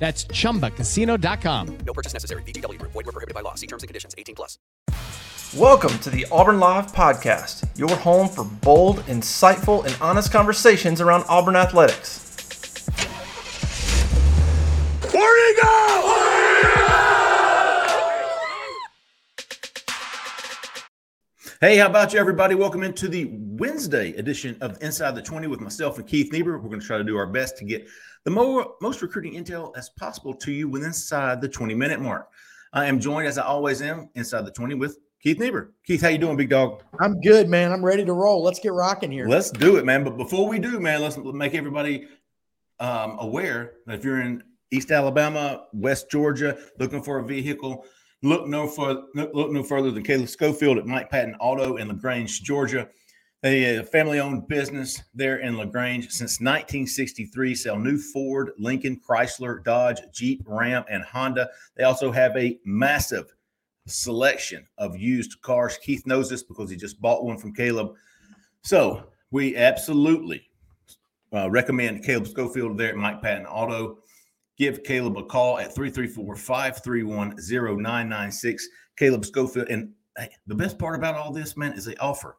That's chumbacasino.com. No purchase necessary. VGW Group. Void were prohibited by law. See terms and conditions. 18 plus. Welcome to the Auburn Live Podcast, your home for bold, insightful, and honest conversations around Auburn athletics. Where you go? Hey, how about you, everybody? Welcome into the Wednesday edition of Inside the 20 with myself and Keith Niebuhr. We're going to try to do our best to get the more, most recruiting intel as possible to you within inside the 20 minute mark. I am joined, as I always am, inside the 20 with Keith Niebuhr. Keith, how you doing, big dog? I'm good, man. I'm ready to roll. Let's get rocking here. Let's do it, man. But before we do, man, let's make everybody um, aware that if you're in East Alabama, West Georgia, looking for a vehicle, look no further, look no further than Caleb Schofield at Mike Patton Auto in Lagrange, Georgia. A family-owned business there in Lagrange since 1963. Sell new Ford, Lincoln, Chrysler, Dodge, Jeep, Ram, and Honda. They also have a massive selection of used cars. Keith knows this because he just bought one from Caleb. So we absolutely uh, recommend Caleb Schofield there at Mike Patton Auto. Give Caleb a call at 334 531 0996. Caleb Schofield. And hey, the best part about all this, man, is they offer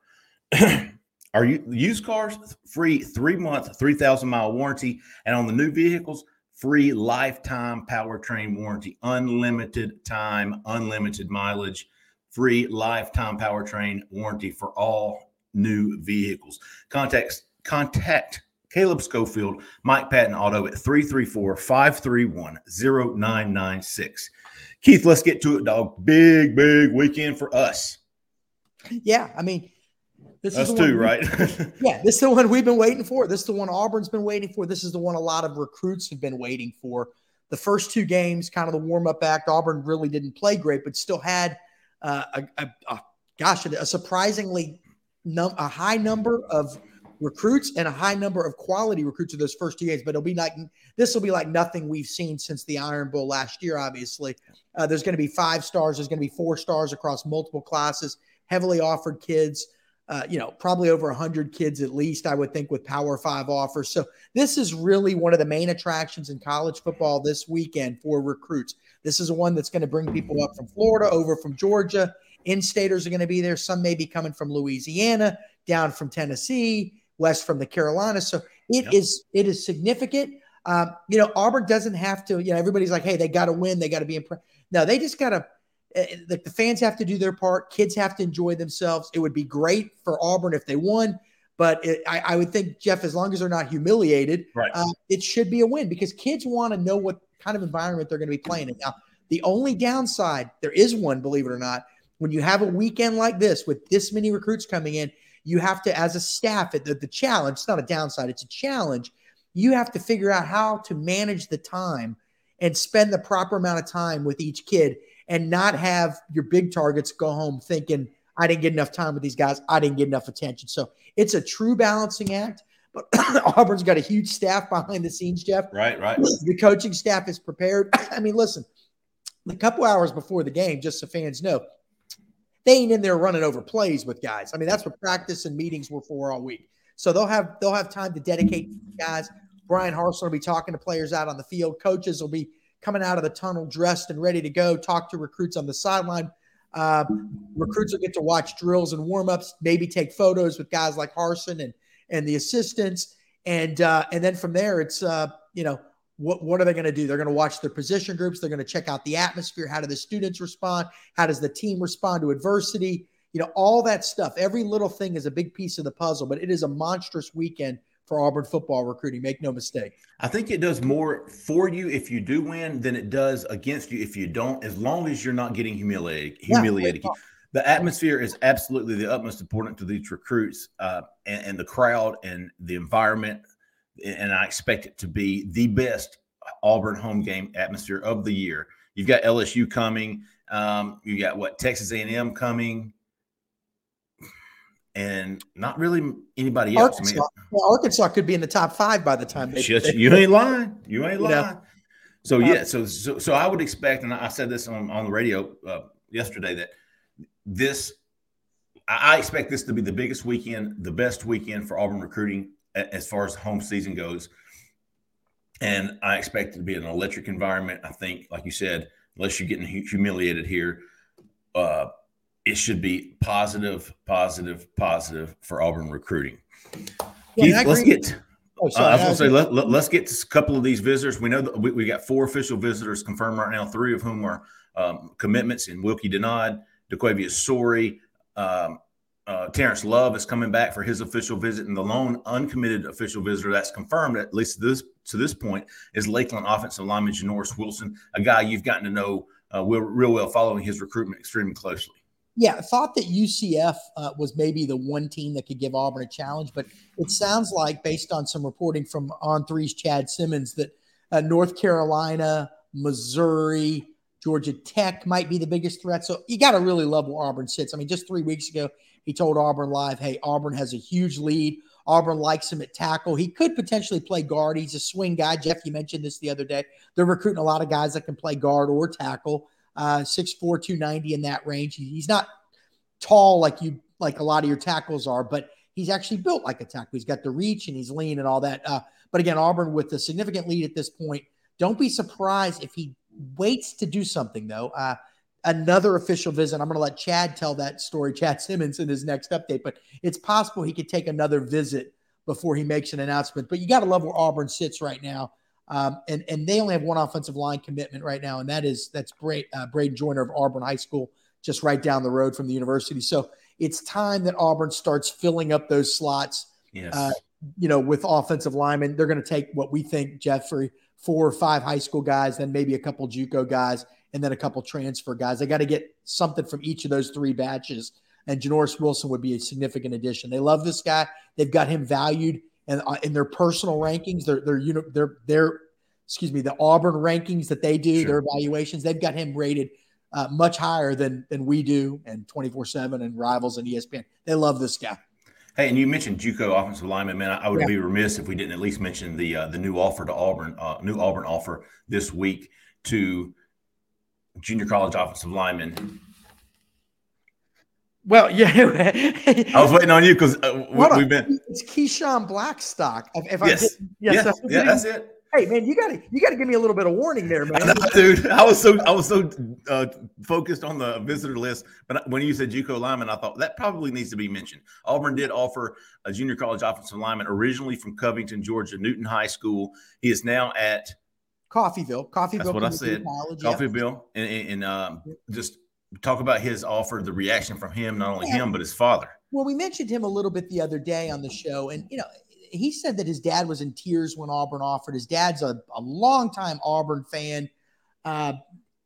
are you used cars free three month, 3,000 mile warranty. And on the new vehicles, free lifetime powertrain warranty, unlimited time, unlimited mileage, free lifetime powertrain warranty for all new vehicles. Contact, contact Caleb Schofield, Mike Patton Auto at 334 531 0996. Keith, let's get to it, dog. Big, big weekend for us. Yeah. I mean, this us is too, right? yeah. This is the one we've been waiting for. This is the one Auburn's been waiting for. This is the one a lot of recruits have been waiting for. The first two games, kind of the warm up act, Auburn really didn't play great, but still had uh, a, a, a, gosh, a surprisingly num- a high number of recruits and a high number of quality recruits of those first two games. But it'll be like this will be like nothing we've seen since the Iron Bowl last year. Obviously, uh, there's going to be five stars. There's going to be four stars across multiple classes. Heavily offered kids. Uh, you know, probably over 100 kids at least, I would think, with Power Five offers. So, this is really one of the main attractions in college football this weekend for recruits. This is one that's going to bring people up from Florida, over from Georgia. In staters are going to be there. Some may be coming from Louisiana, down from Tennessee, west from the Carolinas. So it yep. is it is significant. Um, you know, Auburn doesn't have to. You know, everybody's like, "Hey, they got to win. They got to be impressed." No, they just got to. Like the fans have to do their part. Kids have to enjoy themselves. It would be great for Auburn if they won, but it, I, I, would think Jeff, as long as they're not humiliated, right. uh, it should be a win because kids want to know what kind of environment they're going to be playing in. Now, the only downside, there is one, believe it or not, when you have a weekend like this with this many recruits coming in, you have to, as a staff, the, the challenge, it's not a downside, it's a challenge. You have to figure out how to manage the time and spend the proper amount of time with each kid and not have your big targets go home thinking, I didn't get enough time with these guys. I didn't get enough attention. So it's a true balancing act. But Auburn's got a huge staff behind the scenes, Jeff. Right, right. The coaching staff is prepared. I mean, listen, a couple hours before the game, just so fans know, they ain't in there running over plays with guys. I mean, that's what practice and meetings were for all week. So they'll have they'll have time to dedicate guys. Bryan Harsin will be talking to players out on the field. Coaches will be coming out of the tunnel dressed and ready to go. Talk to recruits on the sideline. Uh, recruits will get to watch drills and warm ups. Maybe take photos with guys like Harsin and and the assistants. And uh, and then from there, it's uh, you know what, what are they going to do? They're going to watch their position groups. They're going to check out the atmosphere. How do the students respond? How does the team respond to adversity? You know, all that stuff. Every little thing is a big piece of the puzzle, but it is a monstrous weekend for Auburn football recruiting. Make no mistake. I think it does more for you if you do win than it does against you if you don't, as long as you're not getting humiliated. Humiliated. Yeah, the atmosphere is absolutely the utmost important to these recruits uh, and, and the crowd and the environment and I expect it to be the best Auburn home game atmosphere of the year. You've got LSU coming. Um, you got what Texas A&M coming, and not really anybody else. Arkansas, I mean, well, Arkansas could be in the top five by the time they. Shit, you ain't lying. You ain't lying. So yeah, so, so so I would expect, and I said this on on the radio uh, yesterday that this I expect this to be the biggest weekend, the best weekend for Auburn recruiting as far as home season goes. And I expect it to be an electric environment. I think, like you said, unless you're getting humiliated here, uh, it should be positive, positive, positive for Auburn recruiting. Yeah, Keith, let's get. Oh, sorry, uh, I was going to say let, let, us get to a couple of these visitors. We know that we, we got four official visitors confirmed right now, three of whom are um, commitments in Wilky Denaud, DeQuavius Sorey, um, uh, Terrence Love is coming back for his official visit, and the lone uncommitted official visitor that's confirmed, at least to this to this point, is Lakeland offensive lineman Janoris Wilson, a guy you've gotten to know uh, real, real well, following his recruitment extremely closely. Yeah, thought that UCF uh, was maybe the one team that could give Auburn a challenge, but it sounds like, based on some reporting from On Three's Chad Simmons, that uh, North Carolina, Missouri, Georgia Tech might be the biggest threat. So you got to really love where Auburn sits. I mean, just three weeks ago, he told Auburn Live, hey, Auburn has a huge lead. Auburn likes him at tackle. He could potentially play guard. He's a swing guy. Jeff, you mentioned this the other day. They're recruiting a lot of guys that can play guard or tackle. Uh, 6'4, 290 in that range. He's not tall like you like a lot of your tackles are, but he's actually built like a tackle. He's got the reach and he's lean and all that. Uh, but again, Auburn with a significant lead at this point. Don't be surprised if he waits to do something though. Uh, another official visit. I'm going to let Chad tell that story, Chad Simmons, in his next update. But it's possible he could take another visit before he makes an announcement. But you got to love where Auburn sits right now. Um, and and they only have one offensive line commitment right now, and that is that's Bra- uh, Bradyn Joiner of Auburn High School, just right down the road from the university. So it's time that Auburn starts filling up those slots. Yes. Uh, you know, with offensive linemen, they're going to take what we think Jeffrey four or five high school guys, then maybe a couple JUCO guys, and then a couple transfer guys. They got to get something from each of those three batches. And Janoris Wilson would be a significant addition. They love this guy. They've got him valued and uh, in their personal rankings, their their you know their their excuse me the Auburn rankings that they do, sure. their evaluations. They've got him rated uh, much higher than than we do, and twenty four seven and Rivals and ESPN. They love this guy. Hey, and you mentioned JUCO offensive lineman. Man, I would yeah. be remiss if we didn't at least mention the uh, the new offer to Auburn, uh, new Auburn offer this week to junior college offensive lineman. Well, yeah. I was waiting on you because uh, we, have been. It's Keyshawn Blackstock. If, if yes. I yes. yes. yeah, that's it. Hey man, you gotta you gotta give me a little bit of warning there, man. dude. I was so I was so uh, focused on the visitor list, but when you said JUCO lineman, I thought that probably needs to be mentioned. Auburn did offer a junior college offensive lineman originally from Covington, Georgia, Newton High School. He is now at Coffeeville, Coffeyville. That's what I said. College, Coffeyville, yeah. and, and um, just talk about his offer, the reaction from him, not only him but his father. Well, we mentioned him a little bit the other day on the show, and you know, he said that his dad was in tears when Auburn offered. His dad's a, a longtime Auburn fan. Uh,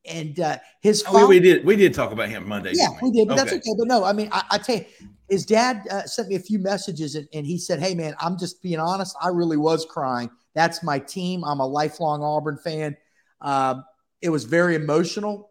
and uh, his father, oh, we, did we did talk about him Monday. Yeah, we? we? did, but okay. that's okay. But no, I mean, I, I tell you, his dad uh, sent me a few messages, and, and he said, "Hey, man, I'm just being honest. I really was crying. That's my team. I'm a lifelong Auburn fan. Uh, it was very emotional.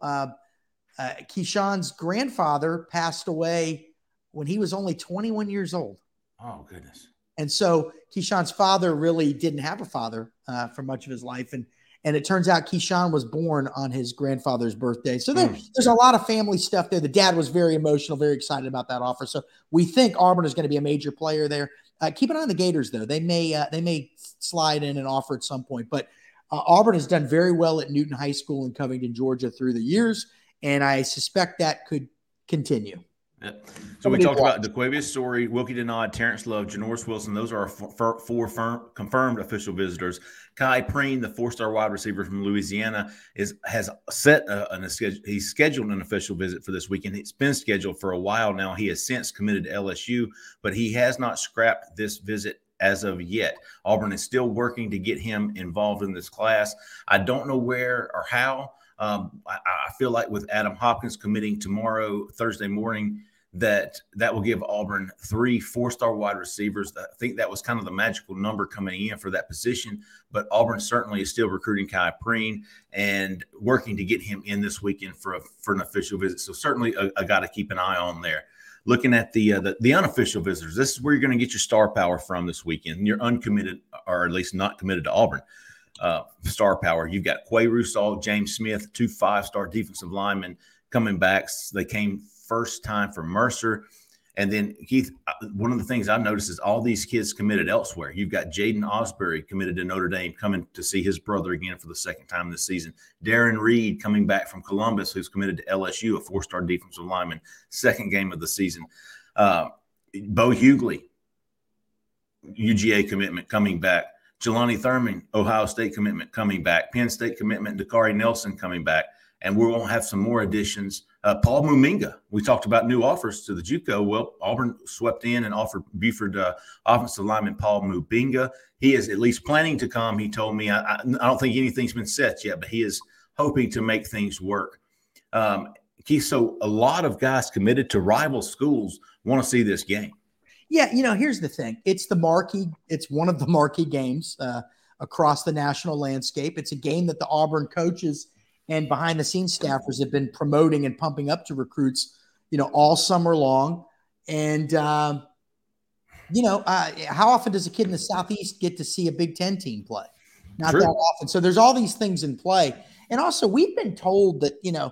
Uh, Keyshawn's grandfather passed away when he was only 21 years old. Oh goodness! And so Keyshawn's father really didn't have a father uh, for much of his life, and and it turns out Keyshawn was born on his grandfather's birthday. So there, mm. there's a lot of family stuff there. The dad was very emotional, very excited about that offer. So we think Auburn is going to be a major player there. Uh, keep an eye on the Gators, though. They may uh, they may slide in and offer at some point, but uh, Auburn has done very well at Newton High School in Covington, Georgia, through the years, and I suspect that could continue. Yep. So we talked about DeQuavius Sorey, Wilky Denaud, Terrence Love, Janoris Wilson. Those are our four, four firm, confirmed official visitors. Khai Prean, the four-star wide receiver from Louisiana, is has set a, a, schedule. He's scheduled an official visit for this weekend. It's been scheduled for a while now. He has since committed to LSU, but he has not scrapped this visit as of yet. Auburn is still working to get him involved in this class. I don't know where or how. Um, I, I, feel like with Adam Hopkins committing tomorrow, Thursday morning, that that will give Auburn three four-star wide receivers. I think that was kind of the magical number coming in for that position. But Auburn certainly is still recruiting Khai Prean and working to get him in this weekend for a, for an official visit. So certainly a, a guy to keep an eye on there. Looking at the, uh, the the unofficial visitors, this is where you're going to get your star power from this weekend. You're uncommitted, or at least not committed to Auburn. Uh, star power. You've got Qua Russaw, James Smith, two five-star defensive linemen coming back. They came first time for Mercer. And then Keith, uh, one of the things I've noticed is all these kids committed elsewhere. You've got Jaden Ausberry committed to Notre Dame, coming to see his brother again for the second time this season. Darren Reed coming back from Columbus, who's committed to LSU, a four-star defensive lineman, second game of the season. Uh, Bo Hughley, UGA commitment coming back. Jelani Thurman, Ohio State commitment coming back. Penn State commitment, Dakari Nelson coming back and we're going to have some more additions. Uh, Paul Mubenga, we talked about new offers to the JUCO. Well, Auburn swept in and offered Buford uh, offensive lineman Paul Mubenga. He is at least planning to come. He told me. I, I, I, don't think anything's been set yet, but he is hoping to make things work. Um, so a lot of guys committed to rival schools want to see this game. Yeah, you know, here's the thing. It's the marquee. It's one of the marquee games uh, across the national landscape. It's a game that the Auburn coaches – and behind the scenes staffers have been promoting and pumping up to recruits, you know, all summer long. And, um, you know, uh, how often does a kid in the Southeast get to see a Big Ten team play? Not True. that often. So there's all these things in play. And also, we've been told that, you know,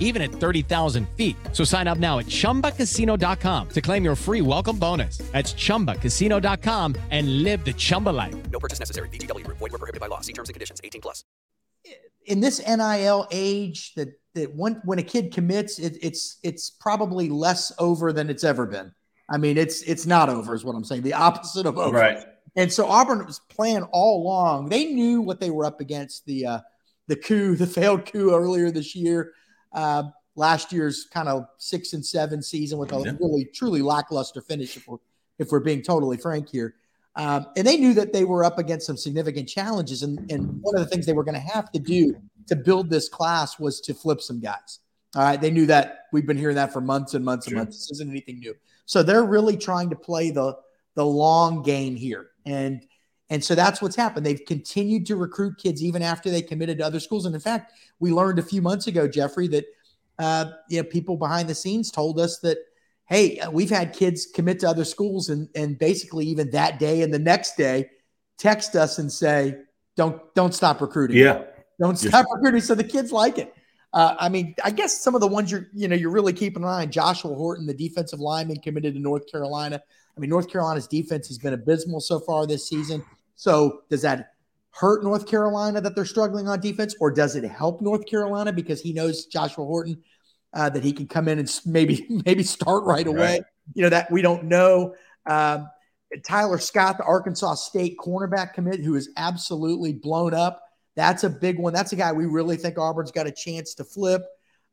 even at 30,000 feet. So sign up now at chumbacasino.com to claim your free welcome bonus. That's chumbacasino.com and live the Chumba life. No purchase necessary. VGW, void, were prohibited by law. See terms and conditions 18 plus. In this NIL age, that, that when, when a kid commits, it, it's it's probably less over than it's ever been. I mean, it's it's not over, is what I'm saying. The opposite of over. Right. And so Auburn was playing all along. They knew what they were up against. The uh, the coup, the failed coup earlier this year, uh, last year's kind of six and seven season with a yeah. really truly lackluster finish. If we're if we're being totally frank here, um, and they knew that they were up against some significant challenges. And and one of the things they were going to have to do to build this class was to flip some guys. All right, they knew that. We've been hearing that for months and months sure. and months. This isn't anything new. So they're really trying to play the the long game here. And and so that's what's happened. They've continued to recruit kids even after they committed to other schools. And in fact, we learned a few months ago, Jeffrey, that uh, you know people behind the scenes told us that hey, uh, we've had kids commit to other schools, and and basically even that day and the next day, text us and say, don't don't stop recruiting. Yeah, don't stop yeah. recruiting. So the kids like it. Uh, I mean, I guess some of the ones you're, you know, you're really keeping an eye on. Joshua Horton, the defensive lineman, committed to North Carolina. I mean, North Carolina's defense has been abysmal so far this season. So does that hurt North Carolina that they're struggling on defense, or does it help North Carolina because he knows Joshua Horton uh, that he can come in and maybe maybe start right away? Right. You know that we don't know. Um, Tyler Scott, the Arkansas State cornerback commit, who is absolutely blown up. That's a big one. That's a guy we really think Auburn's got a chance to flip.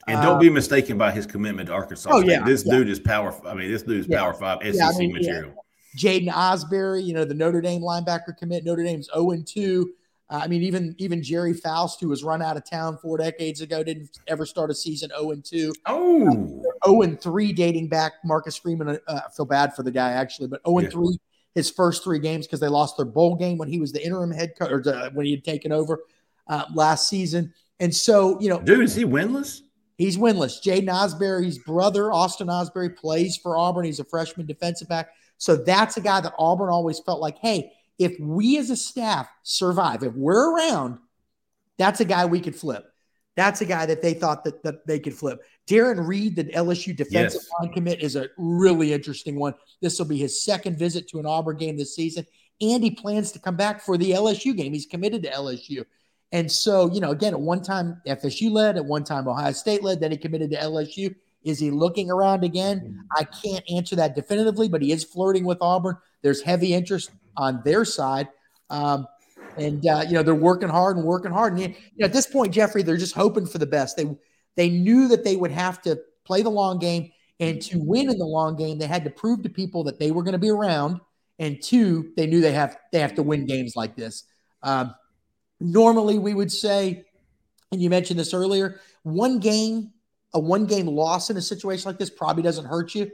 And don't uh, be mistaken by his commitment to Arkansas. Oh, State. yeah, this yeah. dude is power. I mean, this dude is yeah. power five SEC yeah, I mean, material. Jaden Ausberry, you know, the Notre Dame linebacker commit. Notre Dame's 0 2. Uh, I mean, even even Gerry Faust, who was run out of town four decades ago, didn't ever start a season 0 2. Oh, uh, 0 3 dating back. Marcus Freeman, uh, I feel bad for the guy actually, but 0 3 his first three games because they lost their bowl game when he was the interim head coach or uh, when he had taken over uh, last season. And so, you know, dude, is he winless? He's winless. Jaden Ausberry's brother, Austin Ausberry, plays for Auburn. He's a freshman defensive back. So that's a guy that Auburn always felt like, hey, if we as a staff survive, if we're around, that's a guy we could flip. That's a guy that they thought that, that they could flip. Darren Reed, the LSU defensive Yes. line commit, is a really interesting one. This will be his second visit to an Auburn game this season, and he plans to come back for the LSU game. He's committed to LSU. And so, you know, again, at one time FSU led, at one time Ohio State led, then he committed to LSU. Is he looking around again? I can't answer that definitively, but he is flirting with Auburn. There's heavy interest on their side. Um, and uh, you know they're working hard and working hard. And you know, at this point, Jeffrey, they're just hoping for the best. They they knew that they would have to play the long game, and to win in the long game, they had to prove to people that they were going to be around. And two, they knew they have they have to win games like this. Um, normally, we would say, and you mentioned this earlier, one game, a one game loss in a situation like this probably doesn't hurt you.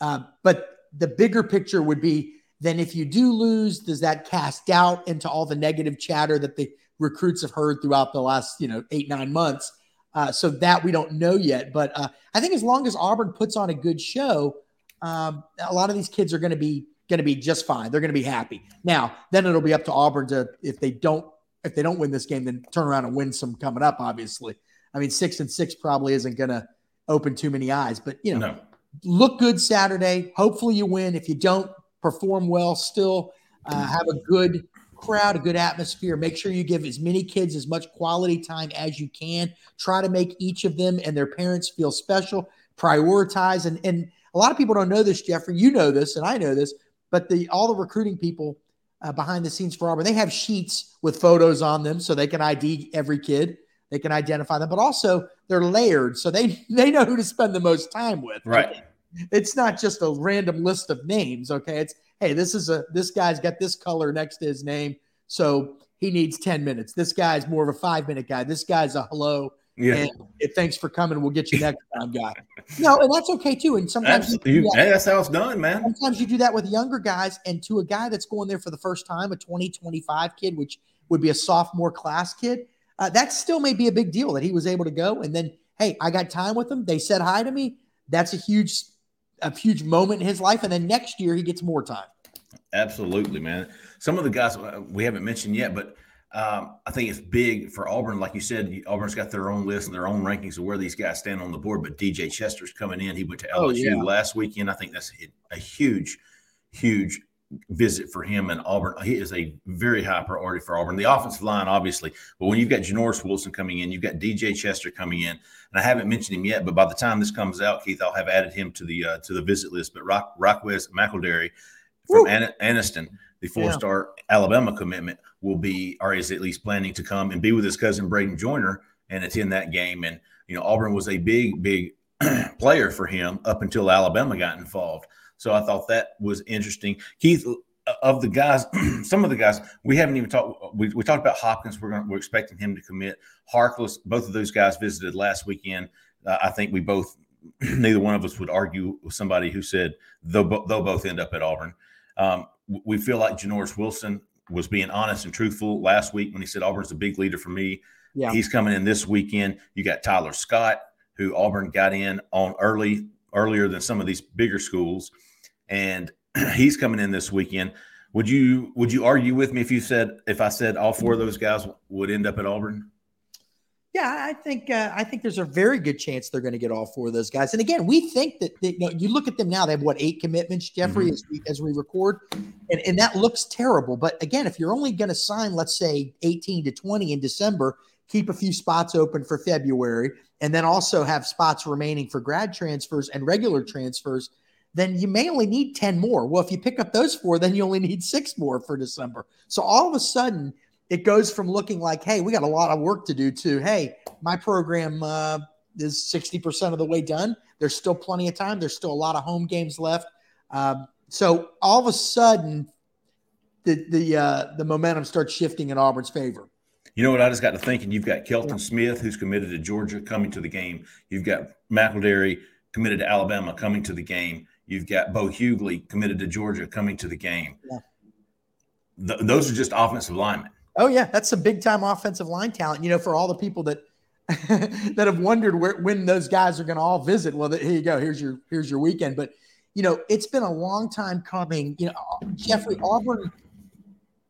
Uh, but the bigger picture would be then if you do lose, does that cast doubt into all the negative chatter that the recruits have heard throughout the last you know eight nine months? Uh, so that we don't know yet. But uh, I think as long as Auburn puts on a good show, um, a lot of these kids are going to be going to be just fine. They're going to be happy. Now, then it'll be up to Auburn to if they don't if they don't win this game, then turn around and win some coming up. Obviously, I mean six and six probably isn't going to open too many eyes, but you know No. look good Saturday. Hopefully you win. If you don't perform well, still uh, have a good crowd, a good atmosphere. Make sure you give as many kids as much quality time as you can. Try to make each of them and their parents feel special. Prioritize and and a lot of people don't know this, Jeffrey. You know this, and I know this. But the all the recruiting people uh, behind the scenes for Auburn, they have sheets with photos on them so they can ID every kid. They can identify them, but also they're layered, so they they know who to spend the most time with Right. it's not just a random list of names okay it's hey this is a this guy's got this color next to his name so he needs 10 minutes this guy's more of a five minute guy this guy's a hello Yeah. and thanks for coming we'll get you next time guy no and that's okay too and sometimes you do that- Hey, that's how it's done, man. sometimes you do that with younger guys and to a guy that's going there for the first time a 2025 kid which would be a sophomore class kid uh, that still may be a big deal that he was able to go and then hey i got time with them they said hi to me that's a huge a huge moment in his life and then next year he gets more time Absolutely, man. Some of the guys uh, we haven't mentioned yet, but um, I think it's big for Auburn. Like you said, Auburn's got their own list and their own rankings of where these guys stand on the board. But DJ Chester's coming in. He went to LSU Oh, yeah. last weekend. I think that's a huge, huge visit for him and Auburn. He is a very high priority for Auburn. The offensive line, obviously, but when you've got Janoris Wilson coming in, you've got DJ Chester coming in, and I haven't mentioned him yet. But by the time this comes out, Keith, I'll have added him to the uh, to the visit list. But Rock Rockwest McElderry from. An- Anniston, the four-star Alabama commitment, will be or is at least planning to come and be with his cousin Bradyn Joiner and attend that game. And you know, Auburn was a big, big player for him up until Alabama got involved. So I thought that was interesting. Keith, uh, of the guys, some of the guys we haven't even talked. We, we talked about Hopkins. We're going. We're expecting him to commit. Harkless. Both of those guys visited last weekend. Uh, I think we both. Neither one of us would argue with somebody who said they'll, they'll both end up at Auburn. Um, we feel like Janoris Wilson was being honest and truthful last week when he said Auburn's a big leader for me. Yeah. He's coming in this weekend. You got Tyler Scott, who Auburn got in on early, earlier than some of these bigger schools, and he's coming in this weekend. Would you would you argue with me if you said if I said all four of those guys would end up at Auburn? Yeah, I think uh, I think there's a very good chance they're going to get all four of those guys. And again, we think that they, you, know, you look at them now; they have what eight commitments, Jeffrey, as, we, as we record, and, and that looks terrible. But again, if you're only going to sign, let's say, 18 to 20 in December, keep a few spots open for February, and then also have spots remaining for grad transfers and regular transfers, then you may only need 10 more. Well, if you pick up those four, then you only need six more for December. So all of a sudden, it goes from looking like, hey, we got a lot of work to do to, hey, my program uh, is 60% of the way done. There's still plenty of time. There's still a lot of home games left. Um, so all of a sudden, the the uh, the momentum starts shifting in Auburn's favor. You know what? I just got to thinking. You've got Kelton Smith, who's committed to Georgia, coming to the game. You've got McElderry committed to Alabama, coming to the game. You've got Bo Hughley committed to Georgia, coming to the game. Yeah. Th- those are just offensive linemen. Oh yeah, that's some big time offensive line talent. You know, for all the people that that have wondered where when those guys are going to all visit. Well, here you go. Here's your here's your weekend. But you know, it's been a long time coming. You know, uh, Jeffrey Auburn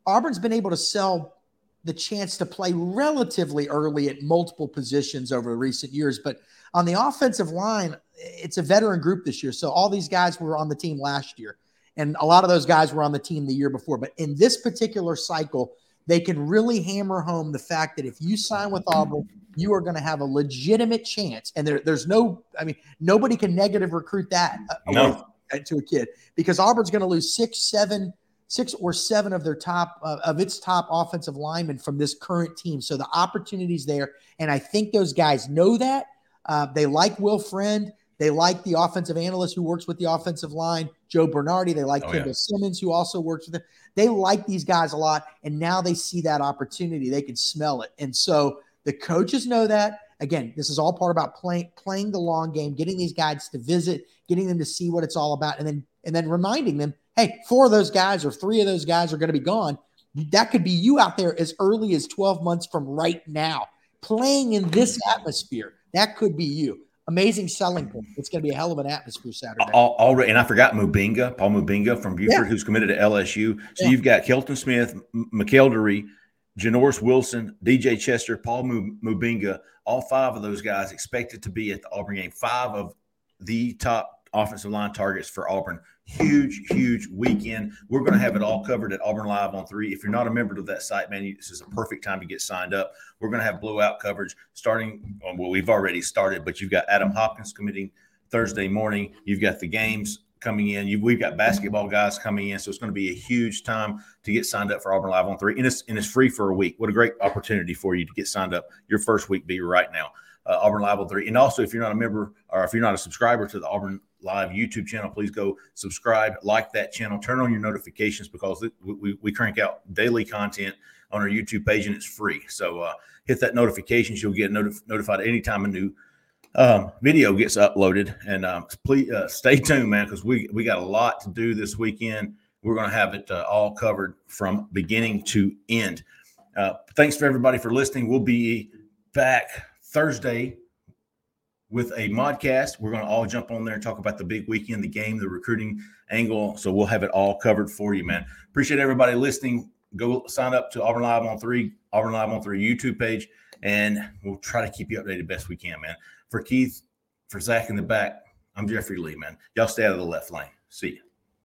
Auburn's been able to sell the chance to play relatively early at multiple positions over recent years. But on the offensive line, it's a veteran group this year. So all these guys were on the team last year, and a lot of those guys were on the team the year before. But in this particular cycle, they can really hammer home the fact that if you sign with Auburn, you are going to have a legitimate chance. And there, there's no, I mean, nobody can negative recruit that uh, No. to a kid because Auburn's going to lose six, seven, six or seven of their top uh, of its top offensive linemen from this current team. So the opportunities there, and I think those guys know that. Uh, they like Will Friend. They like the offensive analyst who works with the offensive line, Joe Bernardi. They like Oh, Kendall yeah. Simmons, who also works with them. They like these guys a lot, and now they see that opportunity. They can smell it, and so the coaches know that. Again, this is all part about playing playing the long game, getting these guys to visit, getting them to see what it's all about, and then and then reminding them, hey, four of those guys or three of those guys are going to be gone. That could be you out there as early as 12 months from right now, playing in this atmosphere. That could be you. Amazing selling point. It's going to be a hell of an atmosphere Saturday. All, already, and I forgot Mubenga, Paul Mubenga from Buford, Yeah. who's committed to LSU. So Yeah. you've got Kelton Smith, M- McKeldery, Janoris Wilson, DJ Chester, Paul Mubenga. All five of those guys expected to be at the Auburn game. Five of the top offensive line targets for Auburn. Huge, huge weekend. We're going to have it all covered at Auburn Live on three. If you're not a member of that site, man, this is a perfect time to get signed up. We're going to have blowout coverage starting. Well, we've already started, but you've got Adam Hopkins committing Thursday morning. You've got the games coming in. You, we've got basketball guys coming in, so it's going to be a huge time to get signed up for Auburn Live on three, and it's and it's free for a week. What a great opportunity for you to get signed up. Your first week be right now. Uh, Auburn Live on three, and also if you're not a member or if you're not a subscriber to the Auburn Live YouTube channel, please go subscribe, like that channel, turn on your notifications because it, we, we crank out daily content on our YouTube page and it's free. So uh, hit that notifications. You'll get notif- notified anytime a new um, video gets uploaded. And um, please uh, stay tuned, man, because we we got a lot to do this weekend. We're going to have it uh, all covered from beginning to end. Uh, thanks for everybody for listening. We'll be back Thursday with a modcast. We're going to all jump on there and talk about the big weekend, the game, the recruiting angle. So we'll have it all covered for you, man. Appreciate everybody listening. Go sign up to Auburn Live on three, Auburn Live on three YouTube page, and we'll try to keep you updated best we can, man. For Keith, for Zach in the back, I'm Jeffrey Lee, man. Y'all stay out of the left lane. See you.